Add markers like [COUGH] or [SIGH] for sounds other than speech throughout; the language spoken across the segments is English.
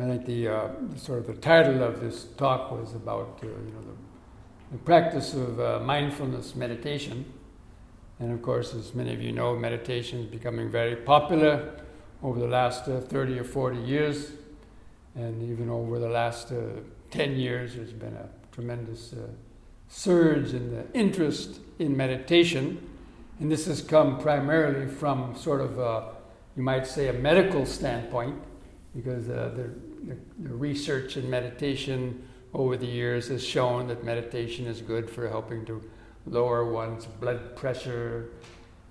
I think the uh, sort of the title of this talk was about uh, you know the, the practice of uh, mindfulness meditation, and of course, as many of you know, meditation is becoming very popular over the last uh, 30 or 40 years, and even over the last uh, 10 years, there's been a tremendous uh, surge in the interest in meditation, and this has come primarily from sort of a, you might say a medical standpoint because uh, the, the, the, research in meditation over the years has shown that meditation is good for helping to lower one's blood pressure,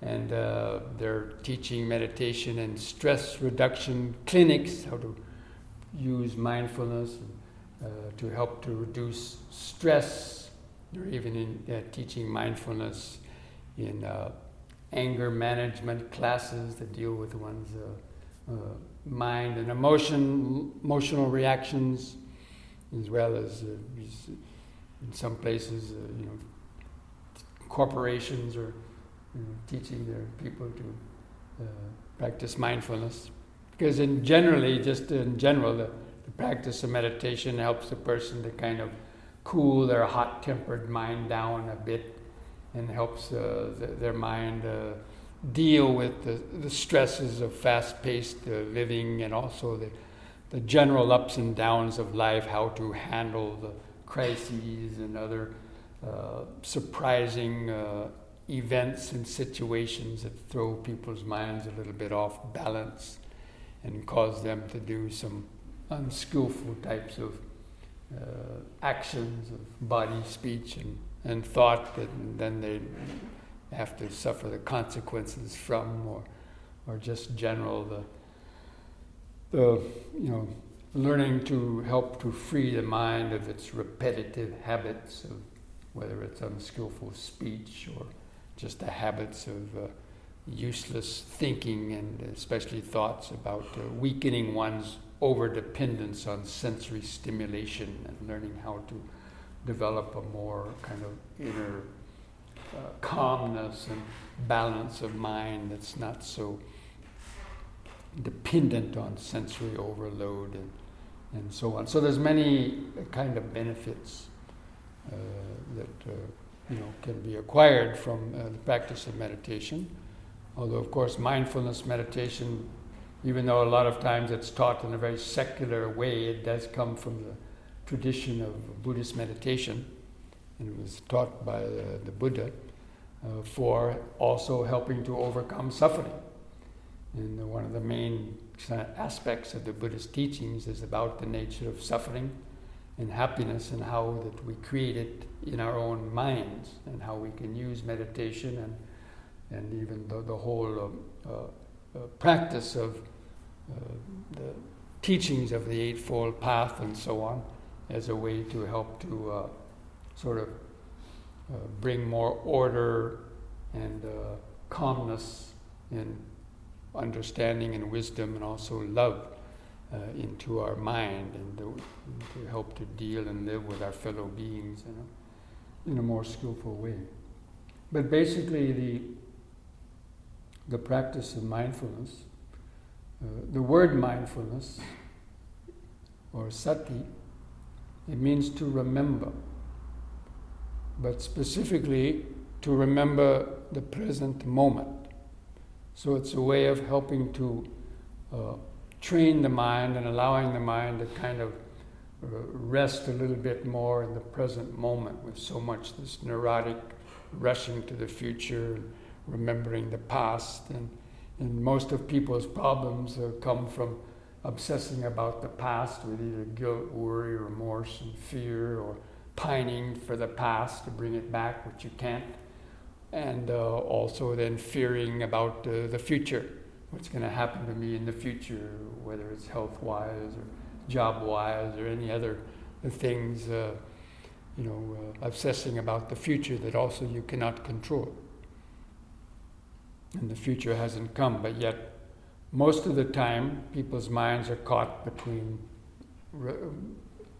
and uh, they're teaching meditation and stress reduction clinics, how to use mindfulness uh, to help to reduce stress. They're even in, uh, teaching mindfulness in uh, anger management classes that deal with one's uh, uh, mind and emotion, emotional reactions, as well as uh, in some places, uh, you know, corporations are you know, teaching their people to uh, practice mindfulness. Because in generally, just in general, the, the practice of meditation helps the person to kind of cool their hot-tempered mind down a bit and helps uh, the, their mind uh, deal with the, the stresses of fast paced uh, living and also the, the general ups and downs of life, how to handle the crises and other uh, surprising uh, events and situations that throw people's minds a little bit off balance and cause them to do some unskillful types of uh, actions of body, speech, and, and thought that then they have to suffer the consequences from, or, or just general the, the you know learning to help to free the mind of its repetitive habits of whether it's unskillful speech or just the habits of uh, useless thinking and especially thoughts about uh, weakening one's overdependence on sensory stimulation and learning how to develop a more kind of inner uh, calmness and balance of mind that's not so dependent on sensory overload and, and so on. So there's many kind of benefits uh, that uh, you know can be acquired from uh, the practice of meditation. Although of course mindfulness meditation, even though a lot of times it's taught in a very secular way, it does come from the tradition of Buddhist meditation and it was taught by the, the Buddha uh, for also helping to overcome suffering. And one of the main aspects of the Buddhist teachings is about the nature of suffering and happiness and how that we create it in our own minds and how we can use meditation and and even the, the whole uh, uh, practice of uh, the teachings of the Eightfold Path and so on as a way to help to uh, sort of uh, bring more order and uh, calmness and understanding and wisdom and also love uh, into our mind and to, to, help to deal and live with our fellow beings in a more skillful way. But basically, the, the practice of mindfulness, uh, the word mindfulness or sati, it means to remember but specifically to remember the present moment. So it's a way of helping to uh, train the mind and allowing the mind to kind of uh, rest a little bit more in the present moment with so much this neurotic rushing to the future, remembering the past. And, and most of people's problems come from obsessing about the past with either guilt, worry, remorse, and fear, or pining for the past to bring it back, which you can't, and uh, also then fearing about uh, the future, what's going to happen to me in the future, whether it's health wise or job wise or any other things, uh, you know, uh, obsessing about the future that also you cannot control. And the future hasn't come, but yet most of the time people's minds are caught between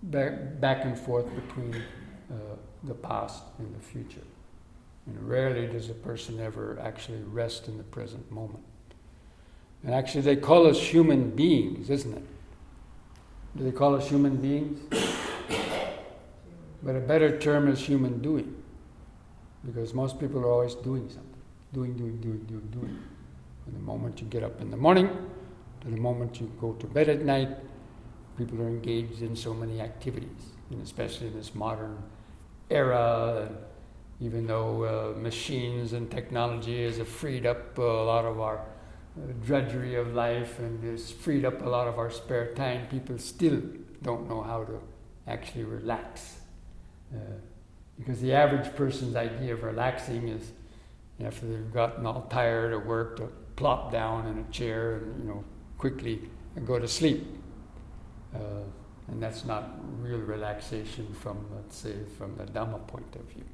back, back and forth between uh, the past and the future. And rarely does a person ever actually rest in the present moment. And actually, they call us human beings, isn't it? Do they call us human beings? But a better term is human doing. Because most people are always doing something. Doing, doing, doing, doing, doing. From the moment you get up in the morning to the moment you go to bed at night, people are engaged in so many activities, and especially in this modern era. Even though uh, machines and technology has freed up a lot of our uh, drudgery of life and has freed up a lot of our spare time, people still don't know how to actually relax. Uh, because the average person's idea of relaxing is after they've gotten all tired of work to plop down in a chair and you know quickly go to sleep. Uh, and that's not real relaxation from, let's say, from the Dhamma point of view,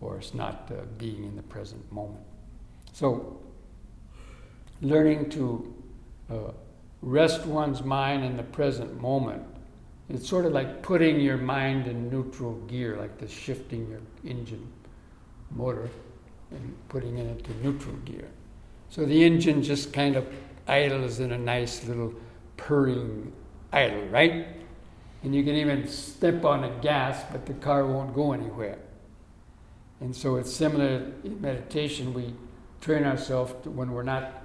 or it's not uh, being in the present moment. So, learning to uh, rest one's mind in the present moment, it's sort of like putting your mind in neutral gear, like the shifting your engine motor and putting it into neutral gear. So the engine just kind of idles in a nice little purring idle, right? And you can even step on the gas, but the car won't go anywhere. And so it's similar in meditation. We train ourselves when we're not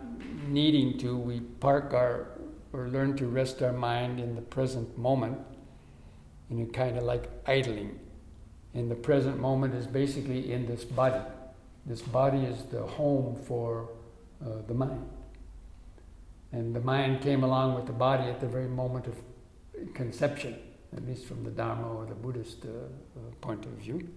needing to, we park our or learn to rest our mind in the present moment, and it kind of like idling. And the present moment is basically in this body. This body is the home for uh, the mind. And the mind came along with the body at the very moment of conception, at least from the Dharma or the Buddhist uh, uh, point of view.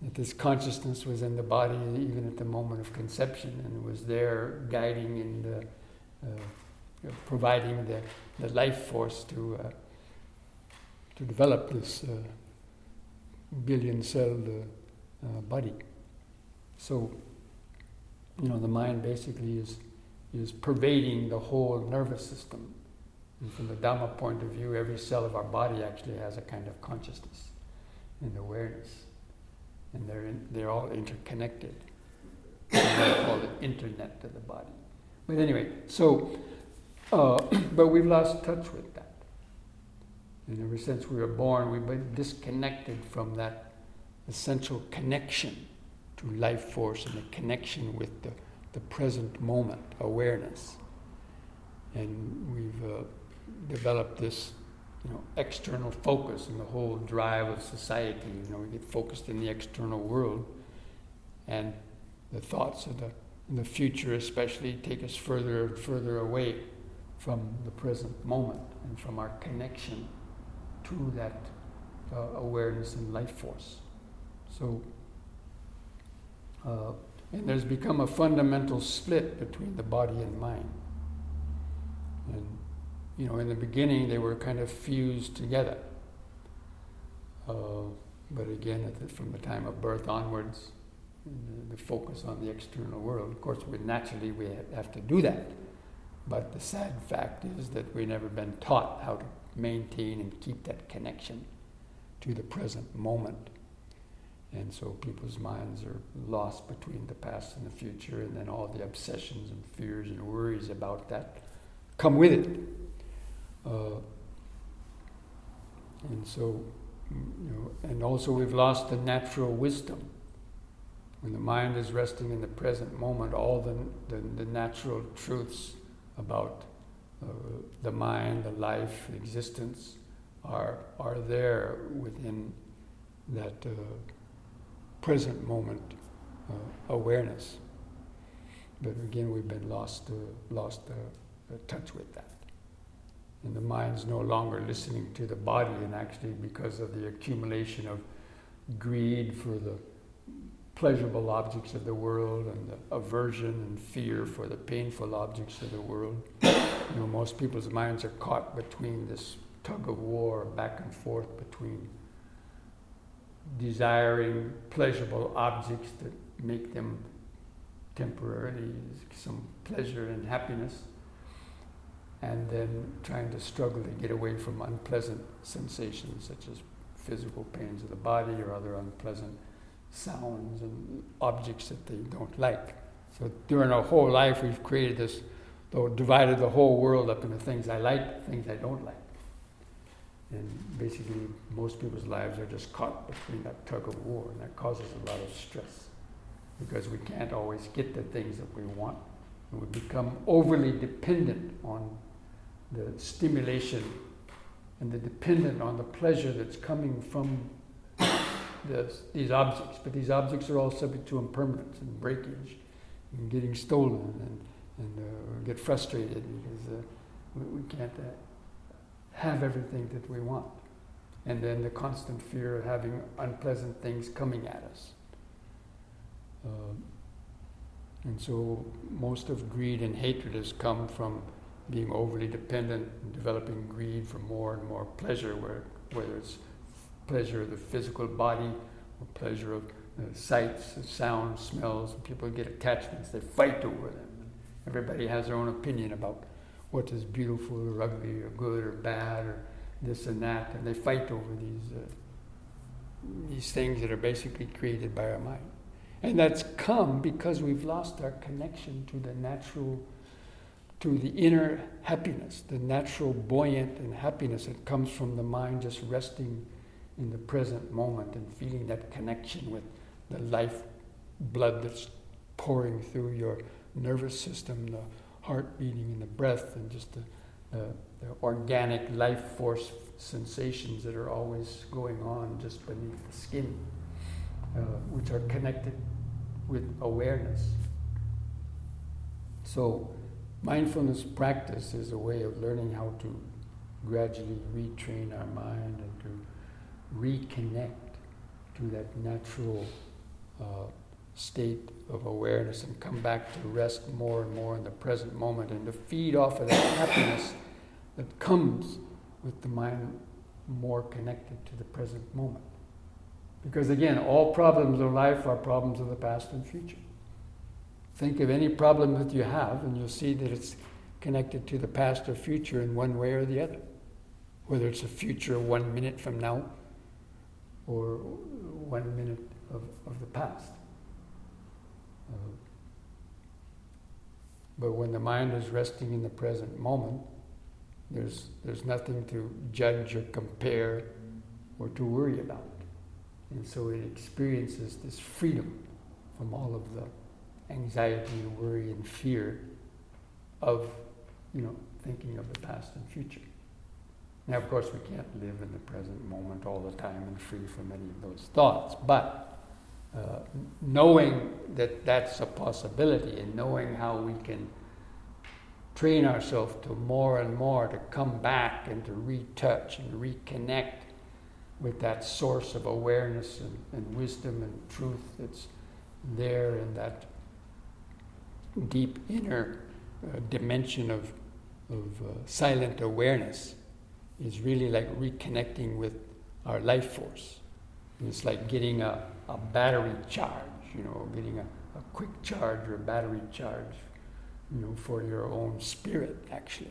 That this consciousness was in the body even at the moment of conception and was there guiding and uh, uh providing the, the life force to, uh, to develop this uh, billion celled body. So, you know, the mind basically is is pervading the whole nervous system. And from the Dhamma point of view, every cell of our body actually has a kind of consciousness and awareness. And they're, in, they're all interconnected. They call it the internet of the body. But anyway, so, uh, [CLEARS THROAT] but we've lost touch with that. And ever since we were born, we've been disconnected from that essential connection to life force and the connection with the the present moment awareness. And we've uh, developed this, you know, external focus and the whole drive of society. You know, we get focused in the external world, and the thoughts of the, the future, especially, take us further and further away from the present moment and from our connection to that uh, awareness and life force. So. Uh, and there's become a fundamental split between the body and mind. And, you know, in the beginning they were kind of fused together. Uh, but again, the, from the time of birth onwards, the, the, focus on the external world. Of course, we, naturally we have to do that. But the sad fact is that we've never been taught how to maintain and keep that connection to the present moment. And so people's minds are lost between the past and the future, and then all the obsessions and fears and worries about that come with it. Uh, and so, you know, and also we've lost the natural wisdom. When the mind is resting in the present moment, all the, the, the natural truths about uh, the mind, the life, the existence are, are there within that. Uh, present moment uh, awareness. But again, we've been lost, uh, lost uh, touch with that. And the mind's no longer listening to the body, and actually, because of the accumulation of greed for the pleasurable objects of the world and the aversion and fear for the painful objects of the world, you know, most people's minds are caught between this tug of war back and forth between desiring pleasurable objects that make them temporarily some pleasure and happiness, and then trying to struggle to get away from unpleasant sensations such as physical pains of the body or other unpleasant sounds and objects that they don't like. So during our whole life, we've created this, though divided the whole world up into things I like, things I don't like. And basically, most people's lives are just caught between that tug of war, and that causes a lot of stress because we can't always get the things that we want. And we become overly dependent on the stimulation and the dependent on the pleasure that's coming from these objects. But these objects are all subject to impermanence and breakage and getting stolen and, and uh, get frustrated because uh, we, we, can't uh, have everything that we want. And then the constant fear of having unpleasant things coming at us. Um, and so most of greed and hatred has come from being overly dependent and developing greed for more and more pleasure, where, whether it's pleasure of the physical body or pleasure of uh, sights, sounds, smells. People get attachments, they fight over them. Everybody has their own opinion about what is beautiful or ugly or good or bad or this and that, and they fight over these, uh, these things that are basically created by our mind. And that's come because we've lost our connection to the natural to the inner happiness, the natural buoyant and happiness that comes from the mind just resting in the present moment and feeling that connection with the life blood that's pouring through your nervous system, the heart beating and the breath, and just the, the, the organic life force sensations that are always going on just beneath the skin, uh, which are connected with awareness. So, Mindfulness practice is a way of learning how to gradually retrain our mind and to reconnect to that natural uh, state of awareness and come back to rest more and more in the present moment and to feed off of that happiness that comes with the mind more connected to the present moment. Because again, all problems of life are problems of the past and future. Think of any problem that you have, and you'll see that it's connected to the past or future in one way or the other. Whether it's a future one minute from now or one minute of, of the past. Uh, but when the mind is resting in the present moment, there's, there's nothing to judge or compare or to worry about. And so it experiences this freedom from all of the anxiety, and worry, and fear of, you know, thinking of the past and future. Now, of course, we can't live in the present moment all the time and free from any of those thoughts, but uh, knowing that that's a possibility and knowing how we can train ourselves to more and more to come back and to retouch and reconnect with that source of awareness and, and wisdom and truth that's there in that deep inner uh, dimension of, of uh, silent awareness is really like reconnecting with our life force. And it's like getting a, a battery charge, you know, getting a, a quick charge or a battery charge, you know, for your own spirit, actually.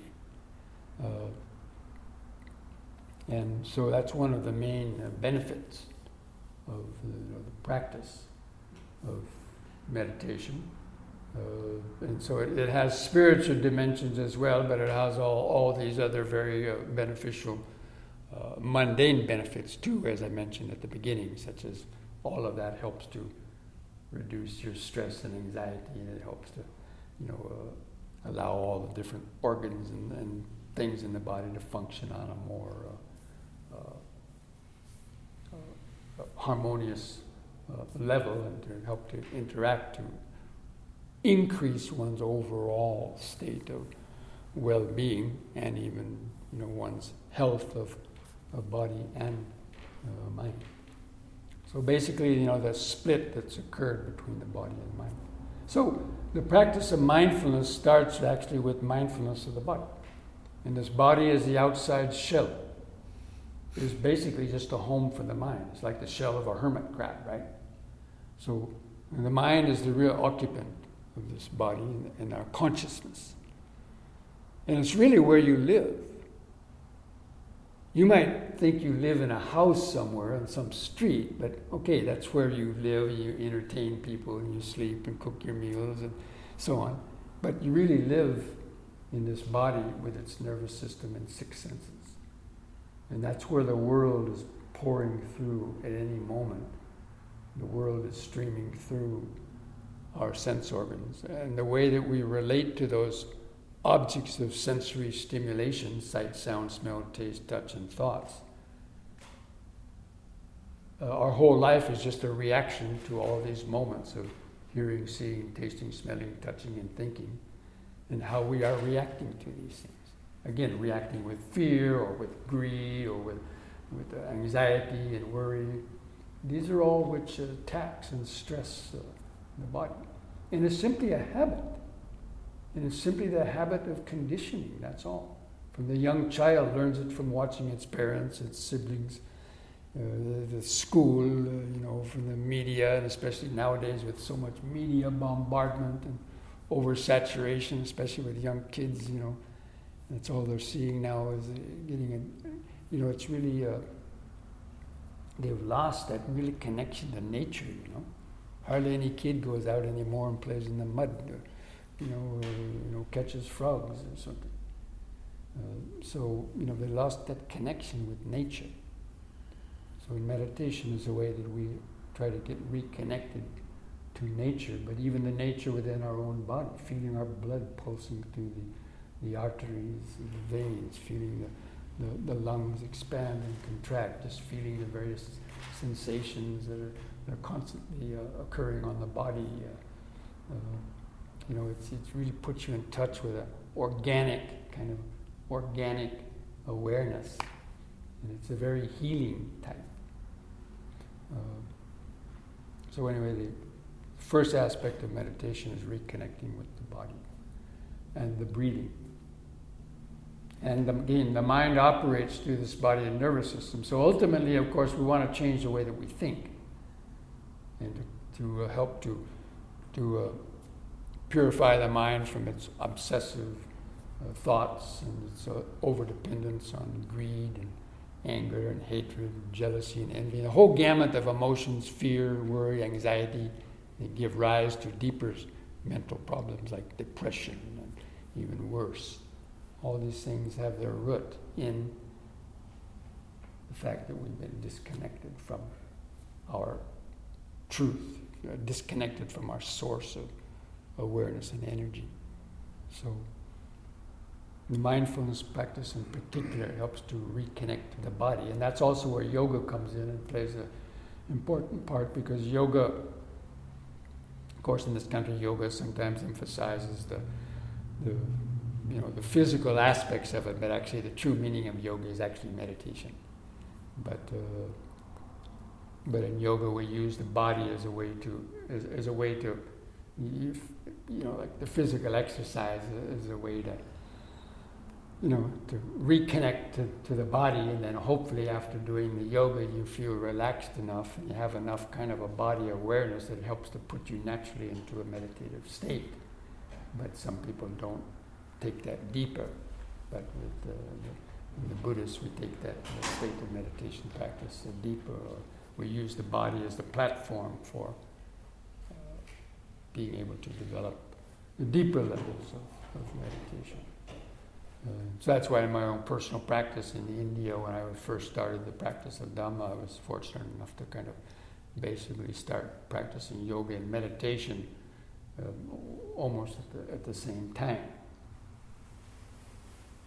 Uh, and so that's one of the main uh, benefits of the, you know, the practice of meditation. Uh, and so it, it, has spiritual dimensions as well, but it has all, all these other very uh, beneficial, uh, mundane benefits too, as I mentioned at the beginning, such as all of that helps to reduce your stress and anxiety, and it helps to, you know, uh, allow all the different organs and, and, things in the body to function on a more uh, uh, harmonious level and to help to interact to increase one's overall state of well-being and even you know one's health of, of body and uh, mind. So basically, you know, the split that's occurred between the body and mind. So the practice of mindfulness starts actually with mindfulness of the body. And this body is the outside shell. It is basically just a home for the mind. It's like the shell of a hermit crab, right? So the mind is the real occupant of this body and our consciousness. And it's really where you live. You might think you live in a house somewhere on some street, but okay, that's where you live, you entertain people, and you sleep and cook your meals and so on. But you really live in this body with its nervous system and six senses. And that's where the world is pouring through at any moment. The world is streaming through our sense organs. And the way that we relate to those objects of sensory stimulation sight, sound, smell, taste, touch, and thoughts. Uh, our whole life is just a reaction to all these moments of hearing, seeing, tasting, smelling, touching, and thinking, and how we are reacting to these things. Again, reacting with fear or with greed or with, with anxiety and worry. These are all which tax and stress uh, the body. And it's simply a habit. And it's simply the habit of conditioning, that's all. From the young child learns it from watching its parents, its siblings, uh, the, the, school, uh, you know, from the media, and especially nowadays with so much media bombardment and oversaturation, especially with young kids, you know. That's all they're seeing now is getting a, you know, it's really, uh, they've lost that really connection to nature, you know. Hardly any kid goes out anymore and plays in the mud, or, you know, or, you know, catches frogs or something. Uh, so, you know, they lost that connection with nature. So meditation is a way that we try to get reconnected to nature, but even the nature within our own body, feeling our blood pulsing through the, the arteries, the veins, feeling the, the, the lungs expand and contract, just feeling the various sensations that are, that are constantly uh, occurring on the body. Uh, uh, you know, it's, it's really puts you in touch with an organic, kind of organic awareness. And it's a very healing type. Uh, so, anyway, the first aspect of meditation is reconnecting with the body and the breathing. And again, the mind operates through this body and nervous system. So ultimately, of course, we want to change the way that we think and to, to uh, help to, to uh, purify the mind from its obsessive uh, thoughts and its uh, overdependence on greed and anger and hatred, and jealousy and envy, the whole gamut of emotions, fear, worry, anxiety, they give rise to deeper mental problems like depression and even worse. All these things have their root in the fact that we've been disconnected from our truth, disconnected from our source of awareness and energy. So the mindfulness practice in particular helps to reconnect the body. And that's also where yoga comes in and plays an important part because yoga, of course, in this country, yoga sometimes emphasizes the, the, you know, the physical aspects of it, but actually the true meaning of yoga is actually meditation. But, uh, but in yoga, we use the body as a way to, as, as a way to, you, know, like the physical exercise is a way to you know, to reconnect to, to the body, and then hopefully after doing the yoga, you feel relaxed enough and you have enough kind of a body awareness that helps to put you naturally into a meditative state. But some people don't take that deeper. But with the, the, Buddhists, we take that state of meditation practice deeper. we use the body as the platform for being able to develop the deeper levels of, of meditation. Uh, so that's why in my own personal practice in India, when I first started the practice of Dhamma, I was fortunate enough to kind of basically start practicing yoga and meditation um, almost at the, at the same time.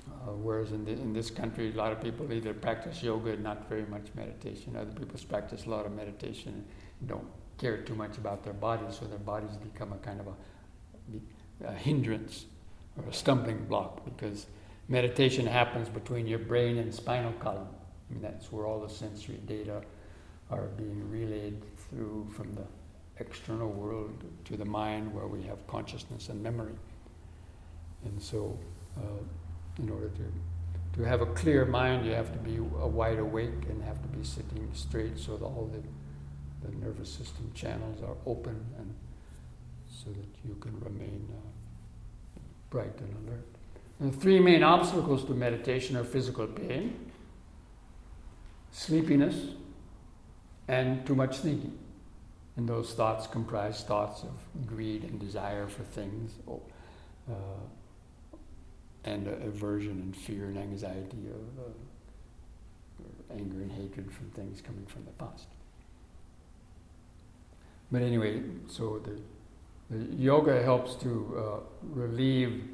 Uh, whereas in, the, in this country, a lot of people either practice yoga and not very much meditation. Other people practice a lot of meditation and don't care too much about their bodies, so their bodies become a kind of a, a hindrance or a stumbling block because meditation happens between your brain and spinal column. I mean, that's where all the sensory data are being relayed through from the external world to the mind where we have consciousness and memory. And so, uh, in order to, to have a clear mind, you have to be wide awake and have to be sitting straight so that all the, the nervous system channels are open and so that you can remain uh, bright and alert. The three main obstacles to meditation are physical pain, sleepiness, and too much thinking. And those thoughts comprise thoughts of greed and desire for things, uh, and uh, aversion and fear and anxiety, uh, anger and hatred from things coming from the past. But anyway, so the, the yoga helps to uh, relieve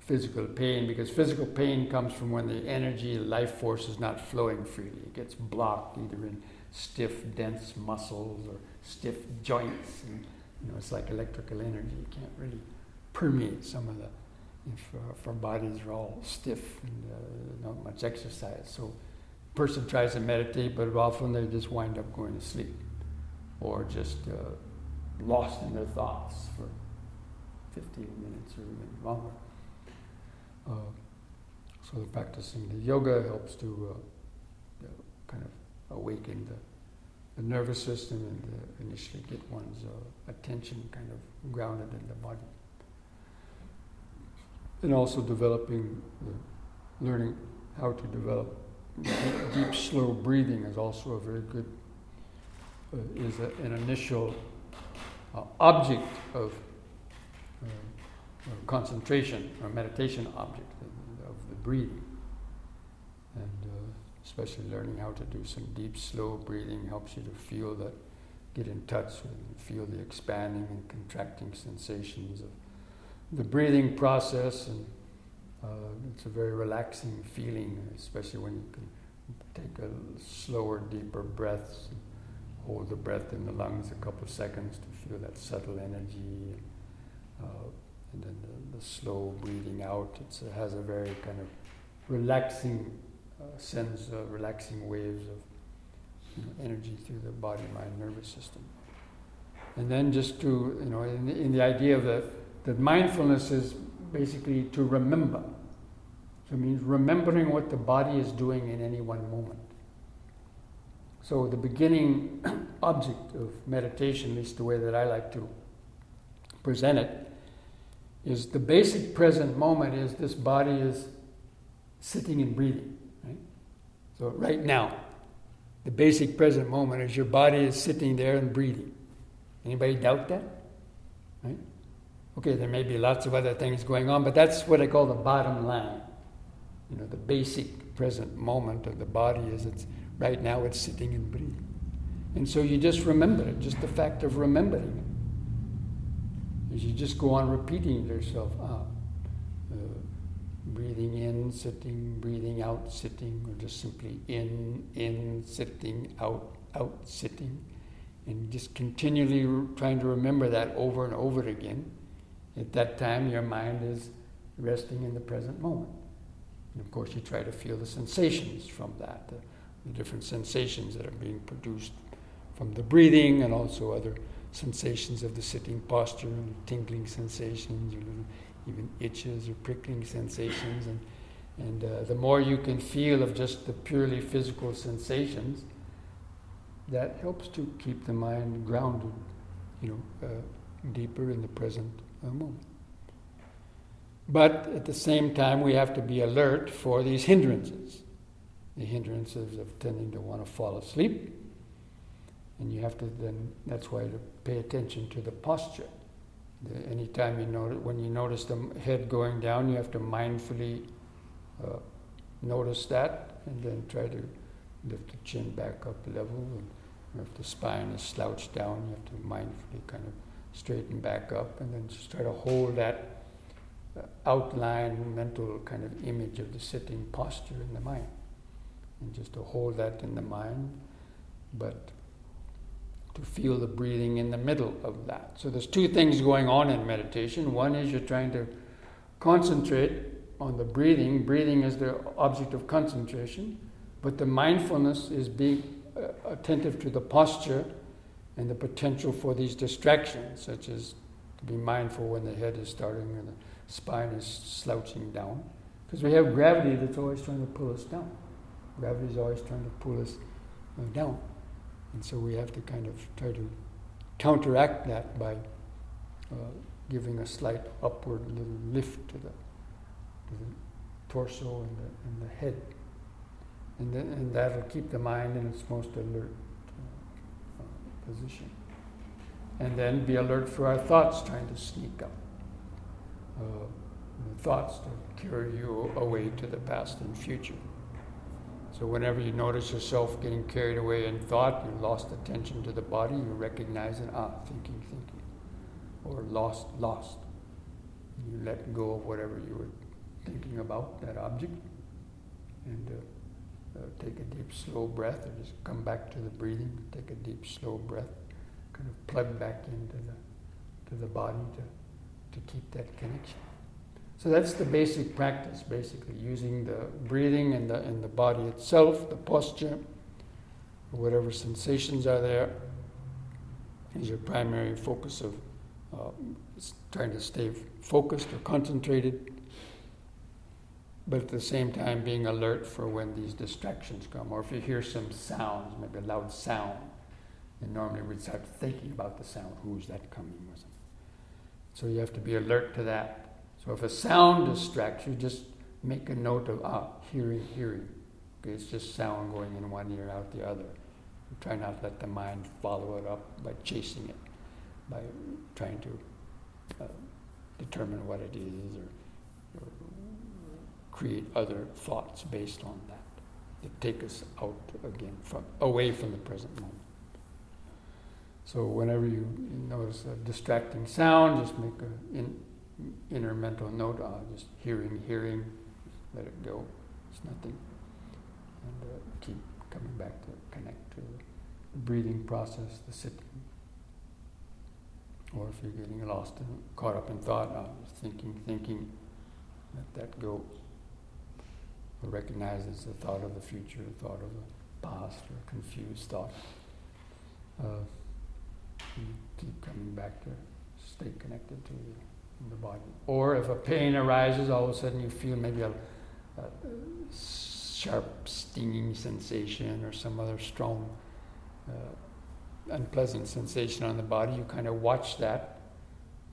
physical pain because physical pain comes from when the energy, life force is not flowing freely. It gets blocked either in stiff, dense muscles or stiff joints. And, you know, it's like electrical energy. You can't really permeate some of the, if, uh, if our bodies are all stiff and uh, not much exercise. So person tries to meditate, but often they just wind up going to sleep or just uh, lost in their thoughts for 15 minutes or even longer. Uh, so the practicing the yoga helps to uh, kind of awaken the, the nervous system and uh, initially get one's uh, attention kind of grounded in the body. And also developing, learning how to develop deep, deep, slow breathing is also a very good, uh, is a, an initial uh, object of uh, concentration or meditation object of, the breathing. And uh, especially learning how to do some deep, slow breathing helps you to feel that, get in touch with, feel the expanding and contracting sensations of the breathing process and uh, it's a very relaxing feeling, especially when you can take a slower, deeper breaths, hold the breath in the lungs a couple of seconds to feel that subtle energy, and, uh, and then the, the, slow breathing out. It's, it has a very kind of relaxing uh, sense, uh, relaxing waves of you know, energy through the body, mind, nervous system. And then just to, you know, in the, in the idea of the, that mindfulness is basically to remember. So it means remembering what the body is doing in any one moment. So the beginning [CLEARS THROAT] object of meditation, at least the way that I like to present it, is the basic present moment is this body is sitting and breathing. Right? So right now, the basic present moment is your body is sitting there and breathing. Anybody doubt that? Right? Okay, there may be lots of other things going on, but that's what I call the bottom line. You know, the basic present moment of the body is it's right now it's sitting and breathing. And so you just remember it, just the fact of remembering it. As you just go on repeating yourself, ah, uh, breathing in, sitting, breathing out, sitting, or just simply in, in, sitting, out, out, sitting. And just continually trying to remember that over and over again at that time, your mind is resting in the present moment. And of course, you try to feel the sensations from that, the, the different sensations that are being produced from the breathing and also other sensations of the sitting posture and tingling sensations or little, even itches or prickling sensations. And, and uh, the more you can feel of just the purely physical sensations, that helps to keep the mind grounded, you know, uh, deeper in the present a moment. But at the same time, we have to be alert for these hindrances the hindrances of tending to want to fall asleep. And you have to then, that's why to pay attention to the posture. The, anytime you notice, when you notice the head going down, you have to mindfully uh, notice that and then try to lift the chin back up level. And if the spine is slouched down, you have to mindfully kind of straighten back up, and then just try to hold that uh, outline, mental kind of image of the sitting posture in the mind. And just to hold that in the mind, but to feel the breathing in the middle of that. So there's two things going on in meditation. One is you're trying to concentrate on the breathing. Breathing is the object of concentration, but the mindfulness is being uh, attentive to the posture and the potential for these distractions, such as to be mindful when the head is starting and the spine is slouching down. Because we have gravity that's always trying to pull us down. Gravity is always trying to pull us uh, down. And so we have to kind of try to counteract that by uh, giving a slight upward little lift to the, to the torso and the, and the head. And, then, and that'll keep the mind in its most alert position. And then be alert for our thoughts trying to sneak up. Uh, thoughts to carry you away to the past and future. So whenever you notice yourself getting carried away in thought, you lost attention to the body, you recognize it, ah, thinking, thinking. Or lost, lost. You let go of whatever you were thinking about, that object, and uh, uh, take a deep, slow breath, or just come back to the breathing, take a deep, slow breath, kind of plug back into the, to the body to, to keep that connection. So that's the basic practice, basically, using the breathing and the, and the body itself, the posture, whatever sensations are there, is your primary focus of uh, trying to stay focused or concentrated, but at the same time being alert for when these distractions come, or if you hear some sounds, maybe a loud sound, and normally we'd start thinking about the sound. Who's that coming? So you have to be alert to that. So if a sound distracts you, just make a note of ah, hearing, hearing. Okay, it's just sound going in one ear, out the other. Try not to let the mind follow it up by chasing it, by trying to uh, determine what it is or, or, create other thoughts based on that that take us out again from away from the present moment. So whenever you notice a distracting sound, just make a in, inner mental note, uh, just hearing, hearing, let it go. It's nothing. And uh, keep coming back to connect to the breathing process, the sitting. Or if you're getting lost and caught up in thought, uh, thinking, thinking, let that go. Or recognize it's the thought of the future, the thought of the past, or a confused thought. Uh, keep coming back to stay connected to you in the body. Or if a pain arises, all of a sudden you feel maybe a, a sharp, stinging sensation or some other strong, uh, unpleasant sensation on the body, you kind of watch that.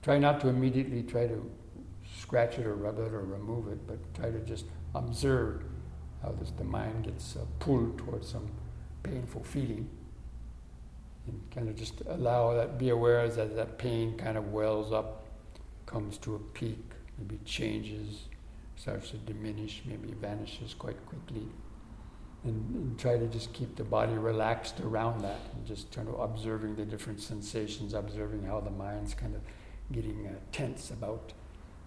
Try not to immediately try to scratch it or rub it or remove it, but try to just observe how this, the mind gets uh, pulled towards some painful feeling. And kind of just allow that, be aware that that pain kind of wells up comes to a peak, maybe changes, starts to diminish, maybe vanishes quite quickly. And, and, try to just keep the body relaxed around that and just try to observing the different sensations, observing how the mind's kind of getting uh, tense about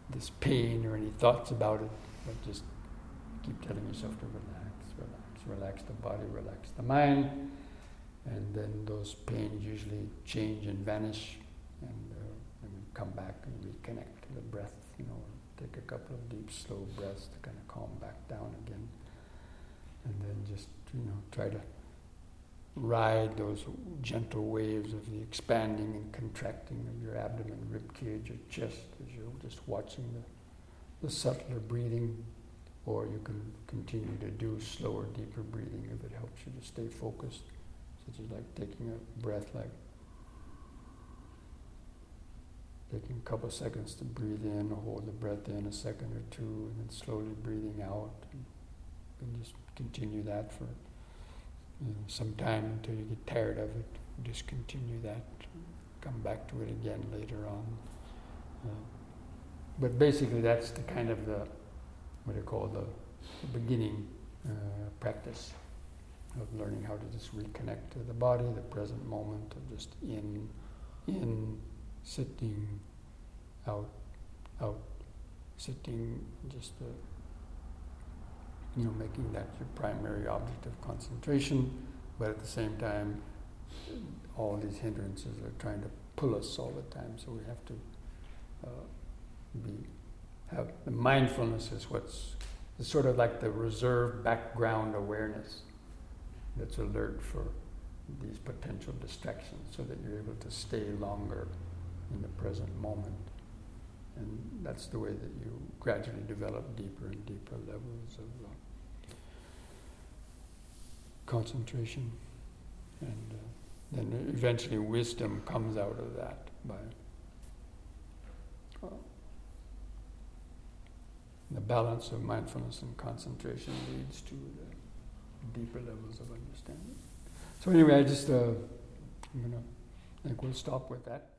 this pain or any thoughts about it, but just keep telling yourself to relax, relax, relax the body, relax the mind, and then those pains usually change and vanish, come back and reconnect to the breath, you know, take a couple of deep, slow breaths to kind of calm back down again. And then just, you know, try to ride those gentle waves of the expanding and contracting of your abdomen, rib cage, your chest as you're just watching the, the subtler breathing. Or you can continue to do slower, deeper breathing if it helps you to stay focused, such as like taking a breath like taking a couple of seconds to breathe in, hold the breath in a second or two, and then slowly breathing out. And, and just continue that for you know, some time until you get tired of it. Just continue that. Come back to it again later on. Uh, but basically, that's the kind of the what I call the, the beginning uh, practice of learning how to just reconnect to the body, the present moment, of just in, in sitting out, out, sitting, just uh, you know, making that your primary object of concentration, but at the same time, all these hindrances are trying to pull us all the time. So we have to uh, be have the mindfulness is what's sort of like the reserve background awareness that's alert for these potential distractions, so that you're able to stay longer in the present moment. And that's the way that you gradually develop deeper and deeper levels of uh, concentration. And uh, then eventually wisdom comes out of that by the balance of mindfulness and concentration leads to the deeper levels of understanding. So anyway, I just uh, I'm gonna I think we'll stop with that.